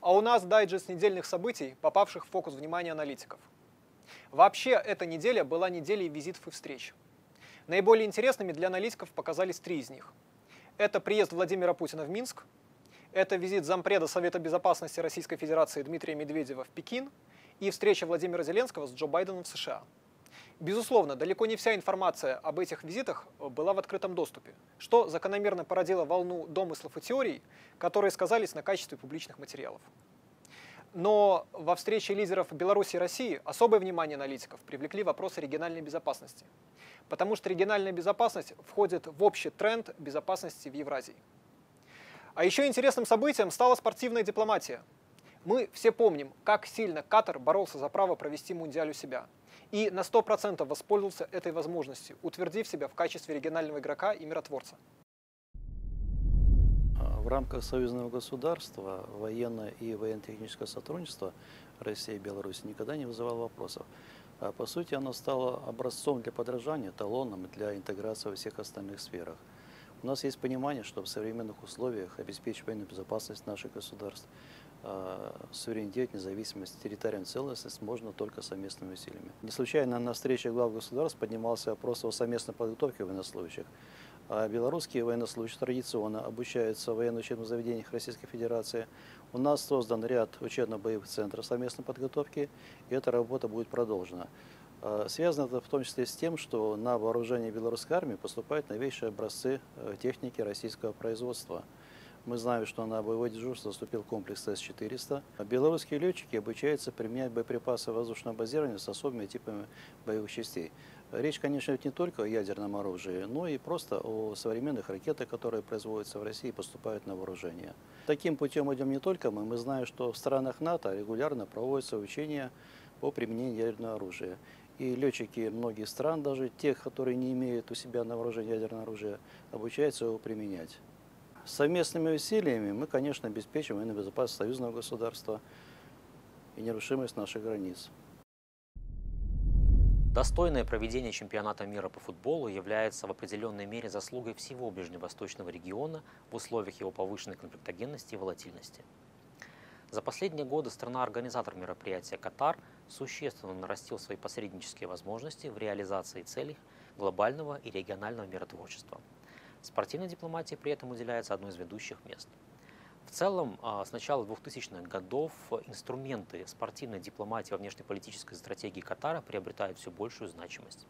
А у нас дайджест недельных событий, попавших в фокус внимания аналитиков. Вообще, эта неделя была неделей визитов и встреч. Наиболее интересными для аналитиков показались три из них. Это приезд Владимира Путина в Минск, это визит зампреда Совета Безопасности Российской Федерации Дмитрия Медведева в Пекин и встреча Владимира Зеленского с Джо Байденом в США. Безусловно, далеко не вся информация об этих визитах была в открытом доступе, что закономерно породило волну домыслов и теорий, которые сказались на качестве публичных материалов. Но во встрече лидеров Беларуси и России особое внимание аналитиков привлекли вопросы региональной безопасности, потому что региональная безопасность входит в общий тренд безопасности в Евразии. А еще интересным событием стала спортивная дипломатия. Мы все помним, как сильно Катар боролся за право провести мундиаль у себя – и на 100% воспользовался этой возможностью, утвердив себя в качестве регионального игрока и миротворца. В рамках союзного государства военное и военно-техническое сотрудничество России и Беларуси никогда не вызывало вопросов. А по сути, оно стало образцом для подражания, талоном для интеграции во всех остальных сферах. У нас есть понимание, что в современных условиях обеспечить военную безопасность наших государств Э, суверенитет, независимость, территориальную целостность можно только совместными усилиями. Не случайно на встрече глав государств поднимался вопрос о совместной подготовке военнослужащих. А белорусские военнослужащие традиционно обучаются в военно-учебных заведениях Российской Федерации. У нас создан ряд учебно-боевых центров совместной подготовки, и эта работа будет продолжена. Э, связано это в том числе с тем, что на вооружение белорусской армии поступают новейшие образцы э, техники российского производства – мы знаем, что на боевое дежурство заступил комплекс С-400. Белорусские летчики обучаются применять боеприпасы воздушного базирования с особыми типами боевых частей. Речь, конечно, не только о ядерном оружии, но и просто о современных ракетах, которые производятся в России и поступают на вооружение. Таким путем идем не только мы. Мы знаем, что в странах НАТО регулярно проводятся учения по применению ядерного оружия. И летчики многих стран, даже тех, которые не имеют у себя на вооружении ядерное оружие, обучаются его применять. Совместными усилиями мы, конечно, обеспечим военную безопасность союзного государства и нерушимость наших границ. Достойное проведение чемпионата мира по футболу является в определенной мере заслугой всего ближневосточного региона в условиях его повышенной конфликтогенности и волатильности. За последние годы страна-организатор мероприятия Катар существенно нарастил свои посреднические возможности в реализации целей глобального и регионального миротворчества – Спортивной дипломатии при этом уделяется одно из ведущих мест. В целом, а, с начала 2000-х годов инструменты спортивной дипломатии во внешнеполитической стратегии Катара приобретают все большую значимость.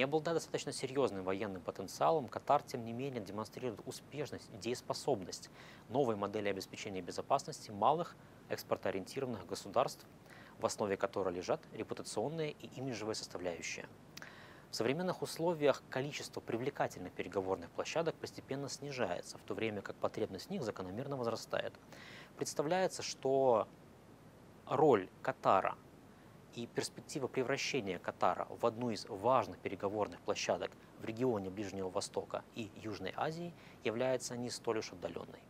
Не обладая достаточно серьезным военным потенциалом, Катар, тем не менее, демонстрирует успешность и дееспособность новой модели обеспечения безопасности малых экспортоориентированных государств, в основе которой лежат репутационные и имиджевые составляющие. В современных условиях количество привлекательных переговорных площадок постепенно снижается, в то время как потребность в них закономерно возрастает. Представляется, что роль Катара и перспектива превращения Катара в одну из важных переговорных площадок в регионе Ближнего Востока и Южной Азии является не столь уж отдаленной.